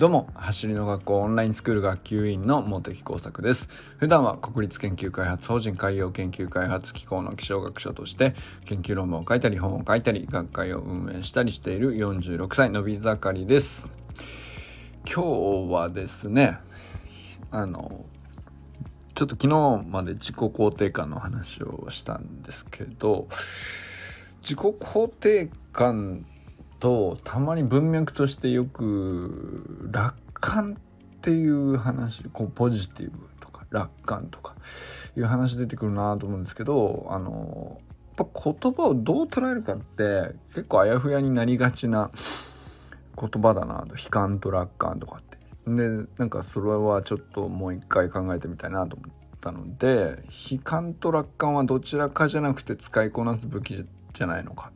どうも、走りの学校オンラインスクール学級委員の茂木耕作です。普段は国立研究開発法人海洋研究開発機構の気象学所として研究論文を書いたり本を書いたり学会を運営したりしている46歳のび盛りです。今日はですね、あの、ちょっと昨日まで自己肯定感の話をしたんですけど、自己肯定感ってとたまに文脈としてよく楽観っていう話こうポジティブとか楽観とかいう話出てくるなと思うんですけどあのやっぱ言葉をどう捉えるかって結構あやふやになりがちな言葉だなと。悲観と楽観とかって。でなんかそれはちょっともう一回考えてみたいなと思ったので悲観と楽観はどちらかじゃなくて使いこなす武器じゃないのか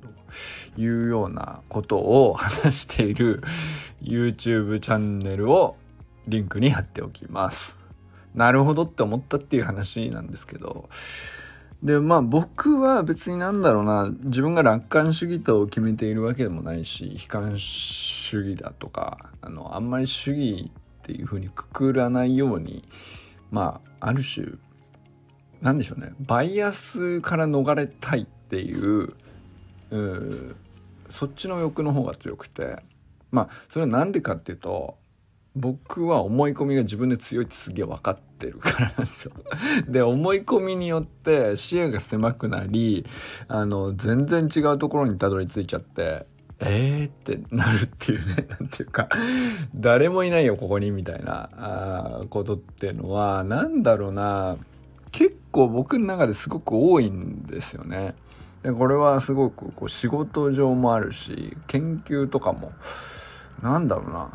というようなことを話している YouTube チャンネルをリンクに貼っておきます。なるほどって思ったっていう話なんですけど。で、まあ僕は別になんだろうな、自分が楽観主義と決めているわけでもないし、悲観主義だとか、あの、あんまり主義っていうふうにくくらないように、まあ、ある種、なんでしょうね、バイアスから逃れたいっていうそっちの欲の方が強くてまあそれは何でかっていうと僕は思い込みが自分で強いってすげえ分かってるからなんですよ。で思い込みによって視野が狭くなりあの全然違うところにたどり着いちゃってえーってなるっていうね、なんていうか、誰もいないよ、ここに、みたいな、あことっていうのは、なんだろうな、結構僕の中ですごく多いんですよね。でこれはすごくこう仕事上もあるし研究とかもなんだろうな。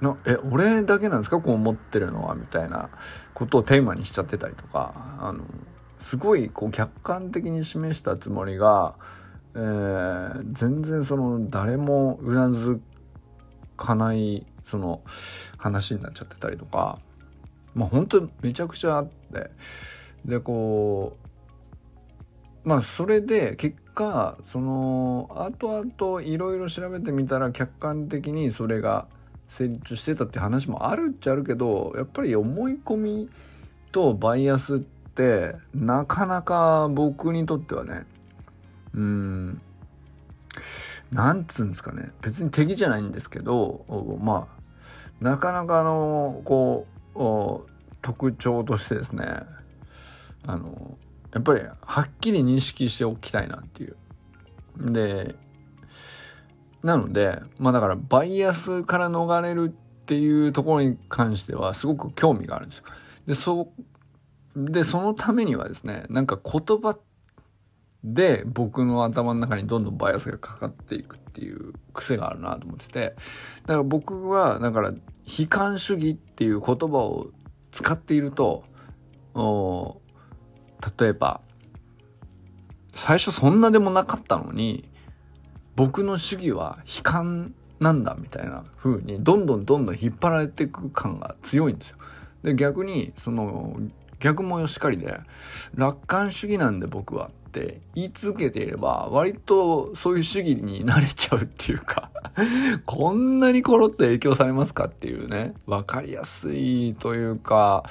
なえ俺だけなんですか？こう思ってるのはみたいなことをテーマにしちゃってたりとか。あのすごいこう客観的に示したつもりが、えー、全然その誰もうなずかないその話になっちゃってたりとか。まあ本当めちゃくちゃあって。でこうまあそれで結果その後々いろいろ調べてみたら客観的にそれが成立してたって話もあるっちゃあるけどやっぱり思い込みとバイアスってなかなか僕にとってはねうんなんつうんですかね別に敵じゃないんですけどまあなかなかのこう特徴としてですねあのやっぱりはっきり認識しておきたいなっていう。で、なので、まあだからバイアスから逃れるっていうところに関してはすごく興味があるんですよ。で、そ、で、そのためにはですね、なんか言葉で僕の頭の中にどんどんバイアスがかかっていくっていう癖があるなと思ってて、だから僕は、だから悲観主義っていう言葉を使っていると、例えば最初そんなでもなかったのに僕の主義は悲観なんだみたいな風にどんどんどんどん引っ張られていく感が強いんですよ。で逆にその逆もよしかりで楽観主義なんで僕はって言い続けていれば割とそういう主義になれちゃうっていうか こんなにコロッと影響されますかっていうね分かりやすいというか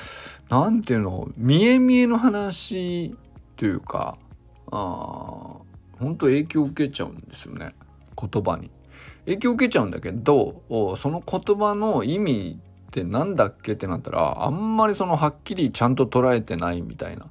なんていうの見え見えの話というかあ本当影響を受けちゃうんですよね。言葉に。影響を受けちゃうんだけどその言葉の意味ってなんだっけってなったらあんまりそのはっきりちゃんと捉えてないみたいな。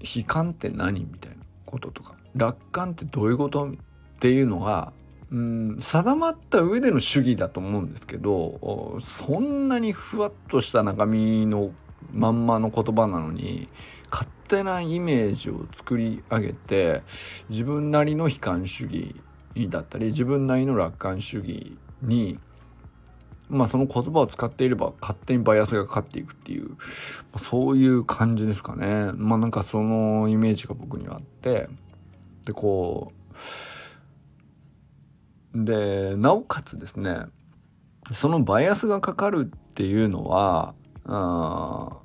悲観って何みたいなこととか。楽観ってどういうことっていうのがうん定まった上での主義だと思うんですけどそんなにふわっとした中身のまんまの言葉なのに勝手なイメージを作り上げて自分なりの悲観主義だったり自分なりの楽観主義にまあその言葉を使っていれば勝手にバイアスがかかっていくっていう、そういう感じですかね。まあなんかそのイメージが僕にはあって、で、こう、で、なおかつですね、そのバイアスがかかるっていうのは、あ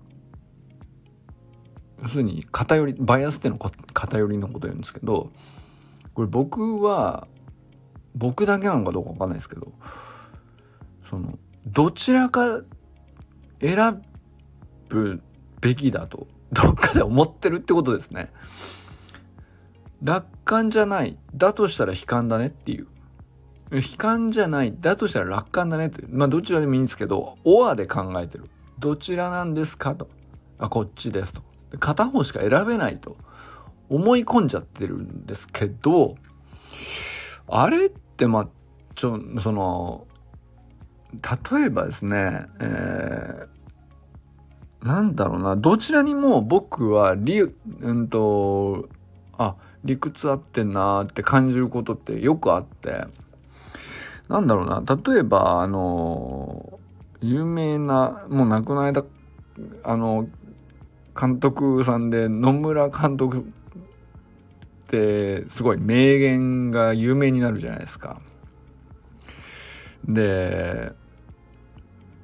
要するに偏り、バイアスっての偏りのこと言うんですけど、これ僕は僕だけなのかどうかわかんないですけど、その、どちらか選ぶべきだと、どっかで思ってるってことですね。楽観じゃない。だとしたら悲観だねっていう。悲観じゃない。だとしたら楽観だねと。まあどちらでもいいんですけど、オアで考えてる。どちらなんですかと。あ、こっちですと。片方しか選べないと思い込んじゃってるんですけど、あれってまあ、ちょ、その、例えばですね、えー、なんだろうな、どちらにも僕は理、うんと、あ、理屈あってんなーって感じることってよくあって、なんだろうな、例えば、あの、有名な、もう亡くなった、あの、監督さんで、野村監督ってすごい名言が有名になるじゃないですか。で、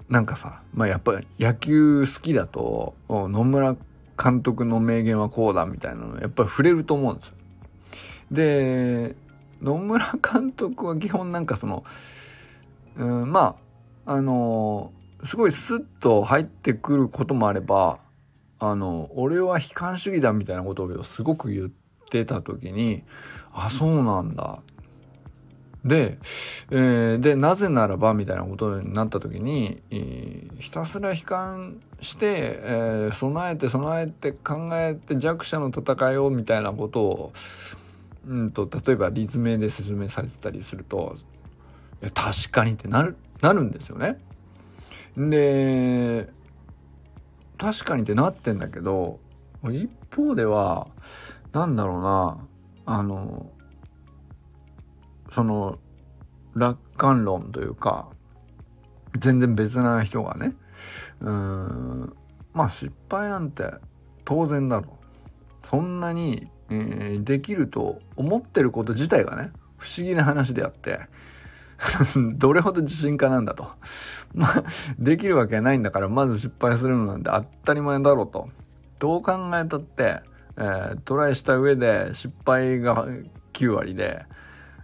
なんかさ、まあやっぱり野球好きだと、野村監督の名言はこうだみたいなのやっぱり触れると思うんですよ。で、野村監督は基本なんかその、うん、まあ、あの、すごいスッと入ってくることもあれば、あの、俺は悲観主義だみたいなことをすごく言ってた時に、あ、そうなんだ。で、えー、で、なぜならばみたいなことになった時に、えー、ひたすら悲観して、えー、備えて備えて考えて弱者の戦いをみたいなことを、うんと、例えば立命で説明されてたりすると、いや確かにってなる、なるんですよね。で、確かにってなってんだけど、一方では、なんだろうな、あの、その、楽観論というか、全然別な人がね、うん、まあ失敗なんて当然だろう。そんなに、えー、できると思ってること自体がね、不思議な話であって、どれほど自信家なんだと。まあ、できるわけないんだから、まず失敗するのなんて当たり前だろうと。どう考えたって、えー、トライした上で失敗が9割で、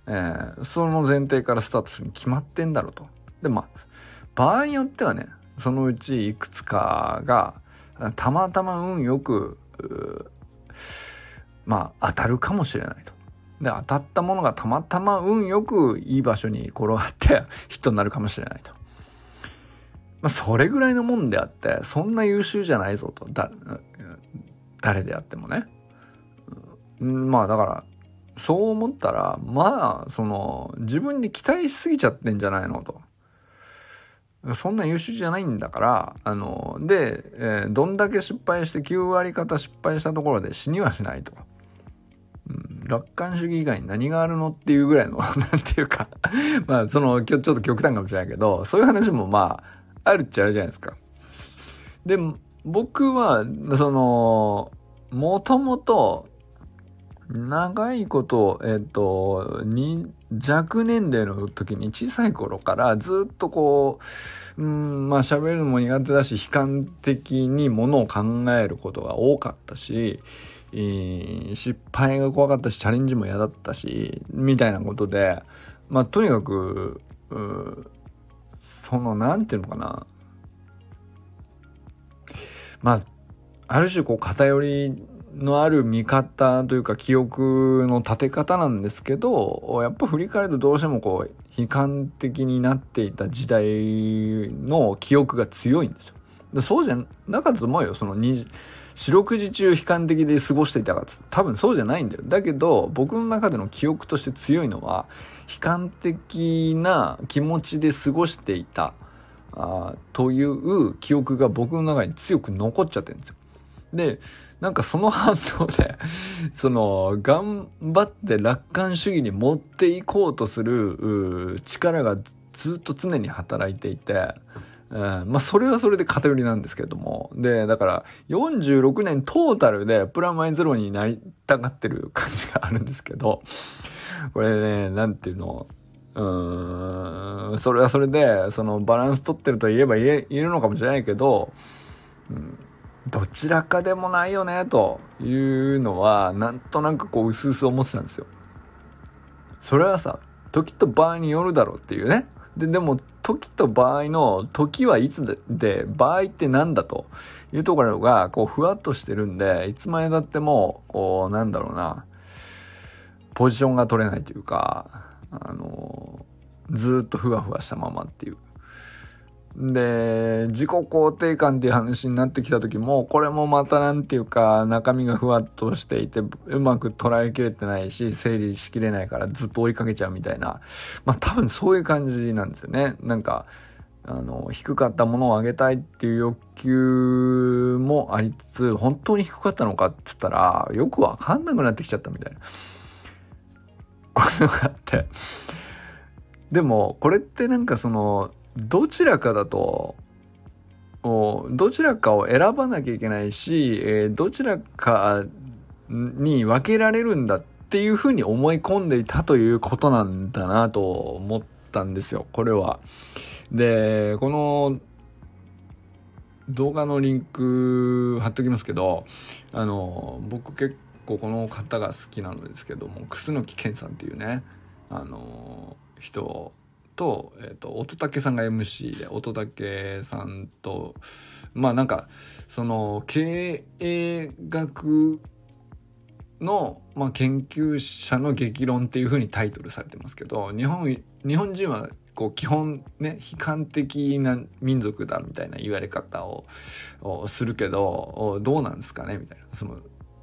えー、その前提からスタートするに決まってんだろうと。で、まあ、場合によってはね、そのうちいくつかが、たまたま運よく、まあ、当たるかもしれないと。で、当たったものがたまたま運よくいい場所に転がって ヒットになるかもしれないと。まあ、それぐらいのもんであって、そんな優秀じゃないぞと。だ、誰であってもね。まあだから、そう思ったら、まあ、その、自分に期待しすぎちゃってんじゃないのと。そんな優秀じゃないんだから、あの、で、えー、どんだけ失敗して9割方失敗したところで死にはしないと。楽観主義以外に何があるのっていうぐらいの なんていうかまあ、その、ちょっと極端かもしれないけど、そういう話もまあ、あるっちゃあるじゃないですか。で、僕は、その、もともと、長いこと、えっ、と、に、弱年齢の時に小さい頃からずっとこう、うん、まあ喋るのも苦手だし、悲観的にものを考えることが多かったし、失敗が怖かったし、チャレンジも嫌だったし、みたいなことで、まあ、とにかく、その、なんていうのかな。まあ、ある種こう偏りのある見方というか記憶の立て方なんですけど、やっぱ振り返るとどうしてもこう悲観的になっていた時代の記憶が強いんですよ。そうじゃなかったと思うよ。その四六時中悲観的で過ごしていたかって多分そうじゃないんだよ。だけど、僕の中での記憶として強いのは、悲観的な気持ちで過ごしていた、あという記憶が僕の中に強く残っちゃってるんですよ。で、なんかその反応で、その、頑張って楽観主義に持っていこうとする力がずっと常に働いていて、うん、まあそれはそれで偏りなんですけども。で、だから46年トータルでプラマイゼロになりたがってる感じがあるんですけど、これね、なんていうの、うーん、それはそれで、そのバランス取ってると言えば言え、言えるのかもしれないけど、うん、どちらかでもないよね、というのは、なんとなくこう、薄々思ってたんですよ。それはさ、時と場合によるだろうっていうね。で、でも、時と場合の時はいつで、場合って何だというところが、こう、ふわっとしてるんで、いつまでたっても、こう、なんだろうな、ポジションが取れないというか、あの、ずっとふわふわしたままっていう。で、自己肯定感っていう話になってきた時も、これもまたなんていうか、中身がふわっとしていて、うまく捉えきれてないし、整理しきれないからずっと追いかけちゃうみたいな。まあ多分そういう感じなんですよね。なんか、あの、低かったものを上げたいっていう欲求もありつつ、本当に低かったのかって言ったら、よくわかんなくなってきちゃったみたいな。ことがあって。でも、これってなんかその、どちらかだとどちらかを選ばなきゃいけないし、え、どちらかに分けられるんだっていうふうに思い込んでいたということなんだなと思ったんですよ、これは。で、この動画のリンク貼っときますけど、あの、僕結構この方が好きなのですけども、楠木健さんっていうね、あの、人と、えっ、ー、と、乙武さんが MC で、乙武さんと、まあなんか、その、経営学の、まあ、研究者の激論っていうふうにタイトルされてますけど、日本、日本人はこう基本ね悲観的な民族だみたいな言われ方をするけどどうなんですかねみたいな。その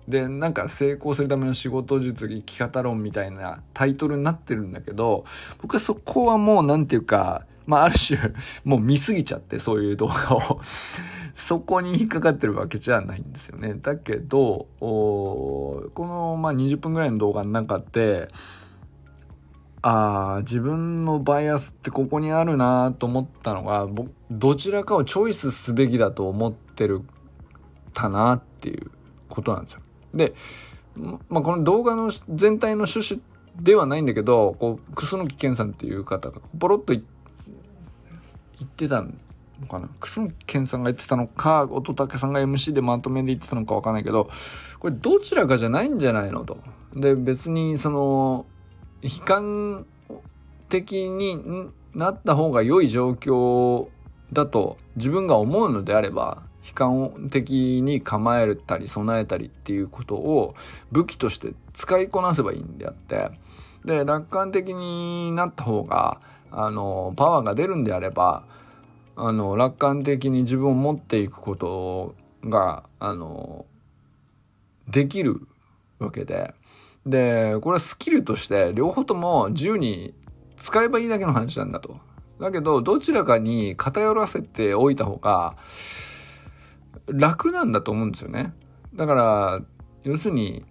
でなんか成功するための仕事術生き方論みたいなタイトルになってるんだけど僕はそこはもう何て言うかまあある種もう見すぎちゃってそういう動画を そこに引っかかってるわけじゃないんですよねだけどこのまあ20分ぐらいの動画の中でああ自分のバイアスってここにあるなと思ったのが僕どちらかをチョイスすべきだと思ってるたなっていうことなんですよ。で、まあ、この動画の全体の趣旨ではないんだけど、こう、楠木健さんっていう方がポロッと言ってたのかな？楠木健さんが言ってたのか、乙武さんが MC でまとめで言ってたのかわかんないけど、これどちらかじゃないんじゃないのと。で、別にその、悲観的になった方が良い状況だと自分が思うのであれば悲観的に構えたり備えたりっていうことを武器として使いこなせばいいんであってで楽観的になった方があのパワーが出るんであればあの楽観的に自分を持っていくことがあのできるわけででこれはスキルとして両方とも自由に使えばいいだけの話なんだと。だけどどちらかに偏らせておいた方が楽なんだと思うんですよね。だから、要するに、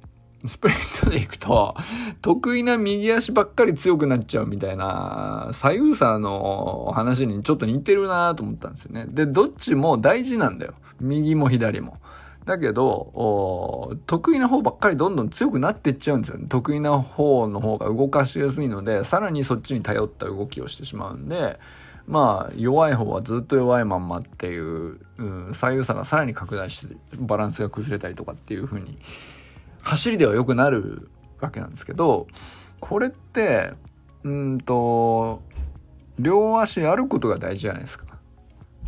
スプリントで行くと、得意な右足ばっかり強くなっちゃうみたいな、左右差の話にちょっと似てるなと思ったんですよね。で、どっちも大事なんだよ。右も左も。だけど、得意な方ばっかりどんどん強くなっていっちゃうんですよね。得意な方の方が動かしやすいので、さらにそっちに頼った動きをしてしまうんで、まあ弱い方はずっと弱いまんまっていう、うん、左右差がさらに拡大してバランスが崩れたりとかっていう風に走りでは良くなるわけなんですけどこれってうんと両足歩くことが大事じゃないですか。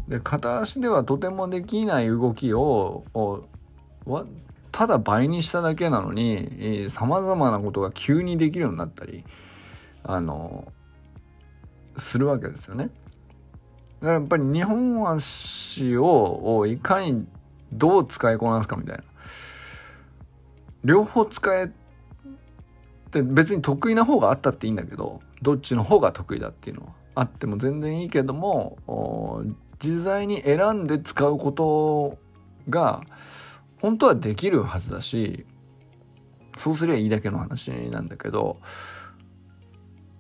で片足ではとてもできない動きをただ倍にしただけなのにさまざまなことが急にできるようになったりあのするわけですよね。やっぱり日本足をいかにどう使いこなすかみたいな。両方使えって別に得意な方があったっていいんだけどどっちの方が得意だっていうのはあっても全然いいけども自在に選んで使うことが本当はできるはずだしそうすりゃいいだけの話なんだけど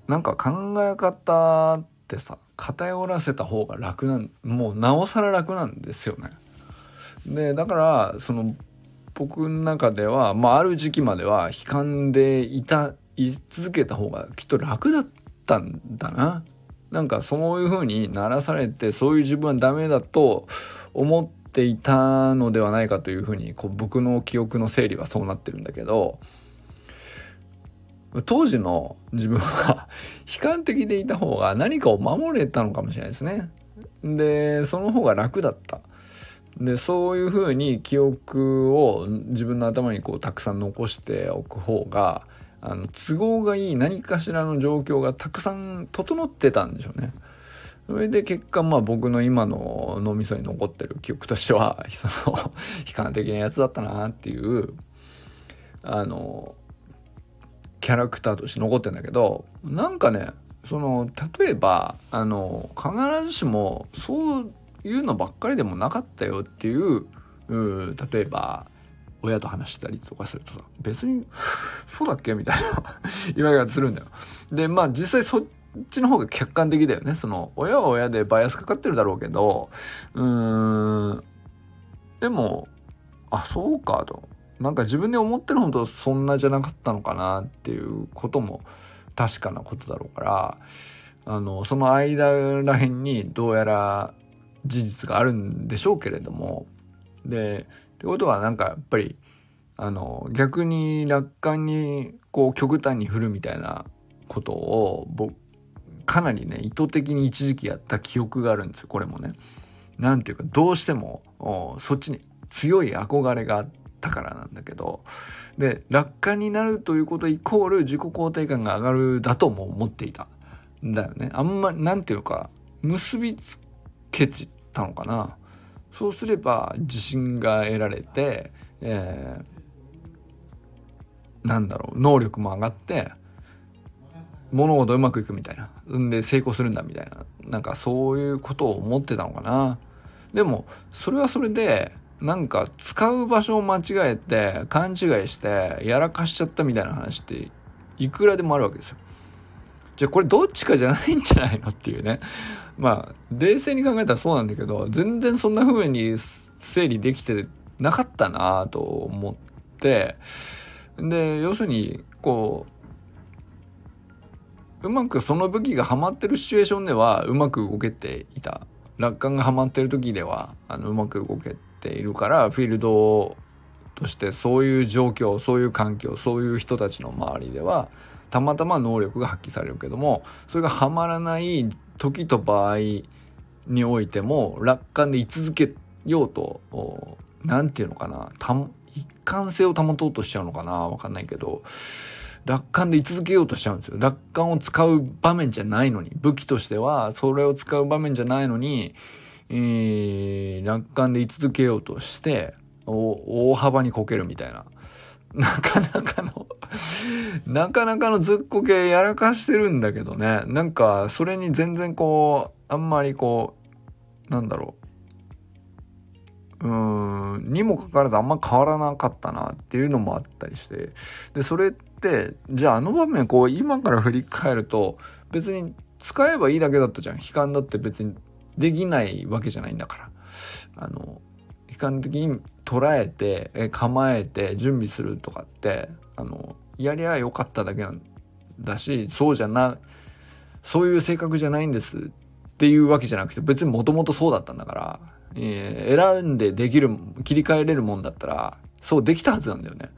なんか考え方ってさ偏らせた方が楽なんもうなおさら楽なんですよね。でだからその僕の中では、まあ、ある時期までは悲観でいたい続けた方がきっと楽だったんだな。なんかそういう風にならされてそういう自分はダメだと思っていたのではないかという風にこう僕の記憶の整理はそうなってるんだけど当時の自分は悲観的でいた方が何かを守れたのかもしれないですね。で、その方が楽だった。で、そういうふうに記憶を自分の頭にこうたくさん残しておく方が、あの、都合がいい何かしらの状況がたくさん整ってたんでしょうね。それで結果まあ僕の今の脳みそに残ってる記憶としては、その悲観的なやつだったなっていう、あの、キャラクターとして残ってんだけど、なんかね、その、例えば、あの、必ずしもそういうのばっかりでもなかったよっていう、う例えば、親と話したりとかするとさ、別に、そうだっけ？みたいな 言われ方するんだよ。で、まあ実際そっちの方が客観的だよね。その、親は親でバイアスかかってるだろうけど、うーん、でも、あ、そうかと。なんか自分で思ってるほどそんなじゃなかったのかなっていうことも確かなことだろうから、あの、その間らへんにどうやら事実があるんでしょうけれども、で、ってことはなんかやっぱり、あの、逆に楽観にこう極端に振るみたいなことを僕かなりね、意図的に一時期やった記憶があるんですよ、これもね。なんていうか、どうしても、そっちに強い憧れがあってたからなんだけど、で、楽観になるということイコール自己肯定感が上がるだとも思っていた。だよね。あんま、なんていうか、結びつけてたのかな。そうすれば自信が得られて、えー、なんだろう、能力も上がって、物事うまくいくみたいな。んで成功するんだみたいな。なんかそういうことを思ってたのかな。でも、それはそれで、なんか使う場所を間違えて、勘違いして、やらかしちゃったみたいな話って、いくらでもあるわけですよ。じゃあこれどっちかじゃないんじゃないのっていうね。まあ、冷静に考えたらそうなんだけど、全然そんな風に整理できてなかったなと思って、で、要するに、こう、うまくその武器がハマってるシチュエーションではうまく動けていた。楽観がハマってる時ではあのうまく動けてているからフィールドとしてそういう状況そういう環境そういう人たちの周りではたまたま能力が発揮されるけどもそれがハマらない時と場合においても楽観で居続けようと何て言うのかな一貫性を保とうとしちゃうのかなわかんないけど楽観で居続けようとしちゃうんですよ。楽観を使う場面じゃないのに、武器としてはそれを使う場面じゃないのに、えー、楽観で居続けようとして、大幅にこけるみたいな。なかなかの なかなかのずっこけやらかしてるんだけどね。なんか、それに全然こう、あんまりこう、なんだろう。うーん、にもかかわらずあんま変わらなかったなっていうのもあったりして。で、それってじゃああの場面こう今から振り返ると別に使えばいいだけだったじゃん悲観だって別にできないわけじゃないんだからあの悲観的に捉えてえ構えて準備するとかってあのやりゃよかっただけなんだしそうじゃなそういう性格じゃないんですっていうわけじゃなくて別にもともとそうだったんだから、えー、選んでできる切り替えれるもんだったらそうできたはずなんだよね。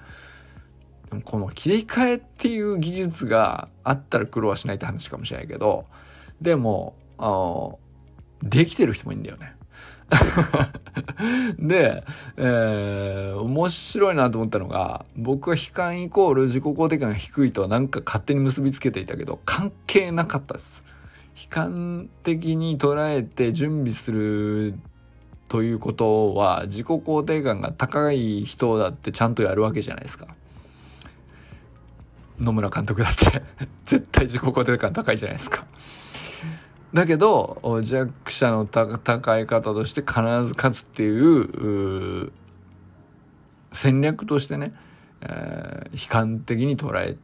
この切り替えっていう技術があったら苦労はしないって話かもしれないけど、でも、あの、できてる人もいいんだよね。で、えー、面白いなと思ったのが、僕は悲観イコール自己肯定感が低いとなんか勝手に結びつけていたけど、関係なかったです。悲観的に捉えて準備するということは、自己肯定感が高い人だってちゃんとやるわけじゃないですか。野村監督だって絶対自己肯定感高いじゃないですか。だけど、弱者の戦い方として必ず勝つっていう、戦略としてね、えー、悲観的に捉え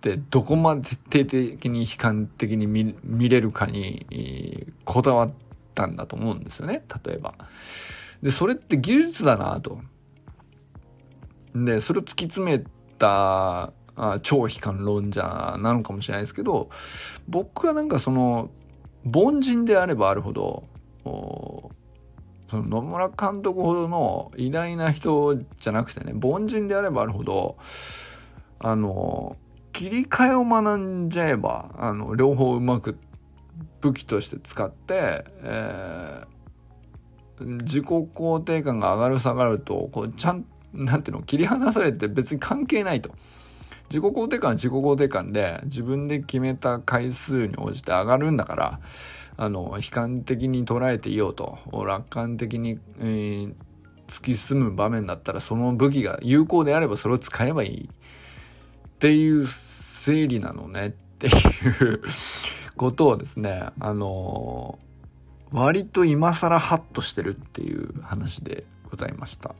て、どこまで徹底的に悲観的に見れるかに、こだわったんだと思うんですよね、例えば。で、それって技術だなと。で、それを突き詰めた超悲観論者なのかもしれないですけど、僕はなんかその、凡人であればあるほど、その野村監督ほどの偉大な人じゃなくてね、凡人であればあるほど、あの、切り替えを学んじゃえばあの両方うまく武器として使って、えー、自己肯定感が上がる下がるとこうちゃんなんていうの切り離されて別に関係ないと。自己肯定感は自己肯定感で自分で決めた回数に応じて上がるんだからあの悲観的に捉えていようと楽観的に、えー、突き進む場面だったらその武器が有効であればそれを使えばいいっていう整理なのねっていうことをですねあの割と今更ハッとしてるっていう話でございました。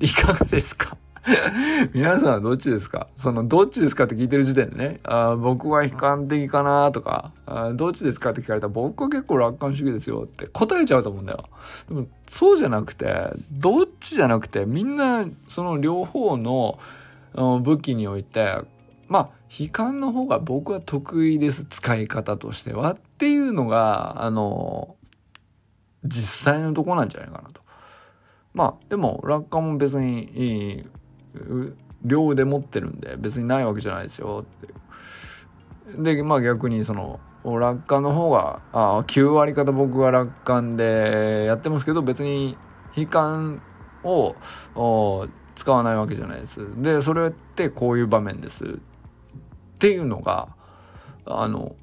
いかがですか？皆さんはどっちですか？その、どっちですかって聞いてる時点でね、あ僕は悲観的かなとかあ、どっちですかって聞かれたら僕は結構楽観主義ですよって答えちゃうと思うんだよ。でも、そうじゃなくて、どっちじゃなくて、みんな、その両方の武器において、まあ、悲観の方が僕は得意です。使い方としては。っていうのが、あの、実際のとこなんじゃないかなと。まあ、でも、楽観も別に両腕持ってるんで別にないわけじゃないですよ。ってでまあ逆にその楽観の方があ9割方僕は楽観でやってますけど別に悲観を使わないわけじゃないです。でそれってこういう場面です。っていうのがあの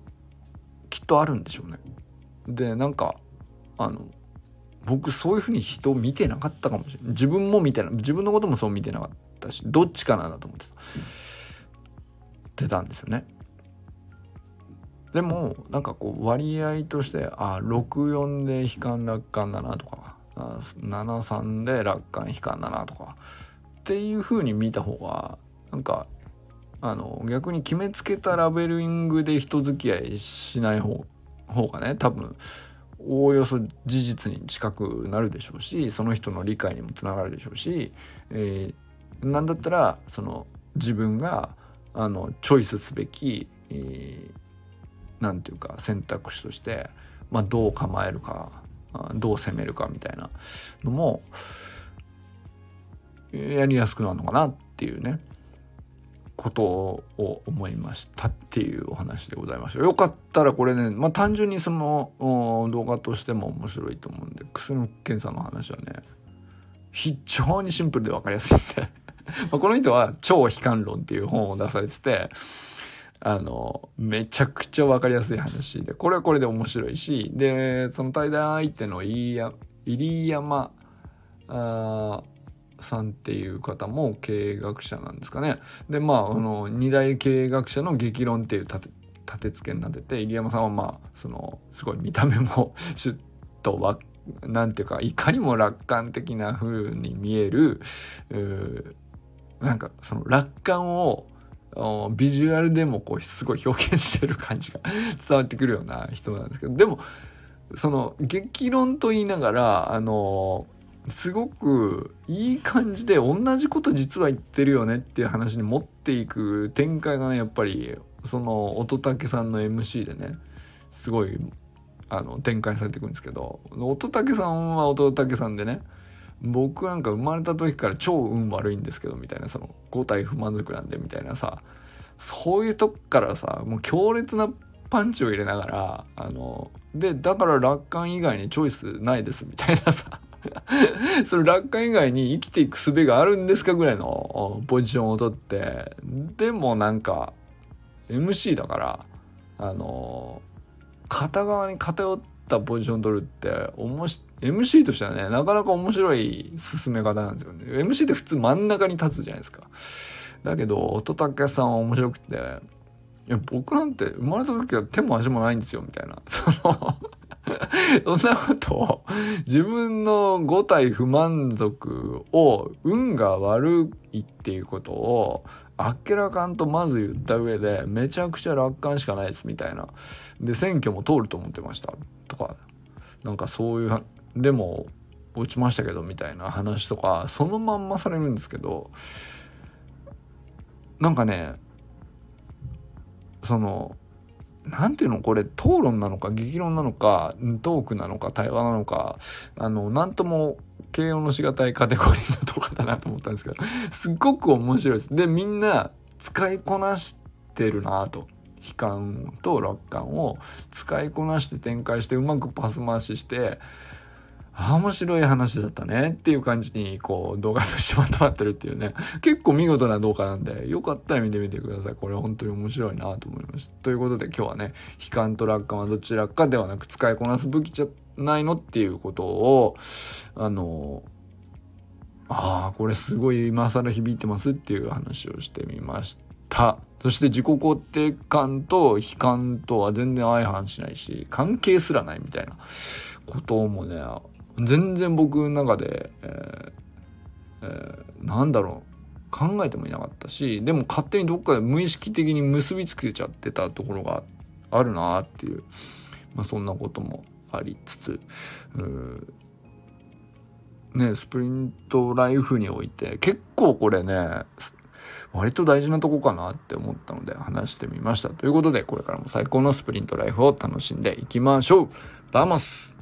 きっとあるんでしょうね。でなんかあの僕そういうふうに人を見てなかったかもしれない。自分も見てな自分のこともそう見てなかった。たしどっちかなんだと思ってた。出たんですよね。でもなんかこう割合としてあ64で悲観楽観だなとか73で楽観悲観だなとかっていう風に見た方がなんかあの逆に決めつけたラベリングで人付き合いしない方方がね多分おおよそ事実に近くなるでしょうしその人の理解にもつながるでしょうし、え、なんだったらその自分があのチョイスすべき何、えー、て言うか選択肢として、まあ、どう構えるかどう攻めるかみたいなのもやりやすくなるのかなっていうねことを思いましたっていうお話でございました。よかったらこれね、まあ単純にその動画としても面白いと思うんで、クスノケンさんの話はね、非常にシンプルで分かりやすいんで まこの人は超悲観論っていう本を出されてて、あの、めちゃくちゃ分かりやすい話で、これはこれで面白いし、で、その対談相手の入山、さんっていう方も経営学者なんですかね。で、まあ、あの、二大経営学者の激論っていう立て、立て付けになってて、入山さんはまあ、その、すごい見た目も シュッとわ、なんていうか、いかにも楽観的な風に見える、なんか、その楽観を、ビジュアルでもこうすごい表現してる感じが伝わってくるような人なんですけどでもその激論と言いながらあのすごくいい感じで同じこと実は言ってるよねっていう話に持っていく展開がねやっぱりその乙武さんの MC でねすごいあの展開されていくんですけど乙武さんは乙武さんでね僕なんか生まれた時から超運悪いんですけどみたいなその五体不満足なんでみたいなさそういうとこからさもう強烈なパンチを入れながらあのでだから楽観以外にチョイスないですみたいなさ その楽観以外に生きていく術があるんですかぐらいのポジションをとって、でもなんか、MC だから、あの、片側に偏ってたポジション取るって、おもし、MC としてはね、なかなか面白い進め方なんですよね。MC って普通真ん中に立つじゃないですか。だけど、乙武さんは面白くて、いや、僕なんて生まれた時は手も足もないんですよ、みたいな。その そんなことを、自分の五体不満足を、運が悪いっていうことを、あっけらかんとまず言った上で、めちゃくちゃ楽観しかないですみたいな。で、選挙も通ると思ってました。とか、なんかそういう、でも、落ちましたけど、みたいな話とか、そのまんまされるんですけど、なんかね、その、なんていうの？これ討論なのか激論なのかトークなのか対話なのかあのなんとも形容のしがたいカテゴリーのとかだなと思ったんですけど すっごく面白いです。でみんな使いこなしてるなと。悲観と楽観を使いこなして展開してうまくパス回ししてああ面白い話だったねっていう感じにこう動画としてまとまってるっていうね。結構見事な動画なんでよかったら見てみてください。これ本当に面白いなと思いましたということで今日はね悲観と楽観はどちらかではなく使いこなす武器じゃないのっていうことをあのああこれすごい今更響いてますっていう話をしてみました。そして自己肯定感と悲観とは全然相反しないし関係すらないみたいなこともね全然僕の中で、えーえー、なんだろう。考えてもいなかったしでも勝手にどっかで無意識的に結びつけちゃってたところがあるなっていう、まあ、そんなこともありつつねスプリントライフにおいて結構これね割と大事なとこかなって思ったので話してみました。ということで、これからも最高のスプリントライフを楽しんでいきましょう。バーマス。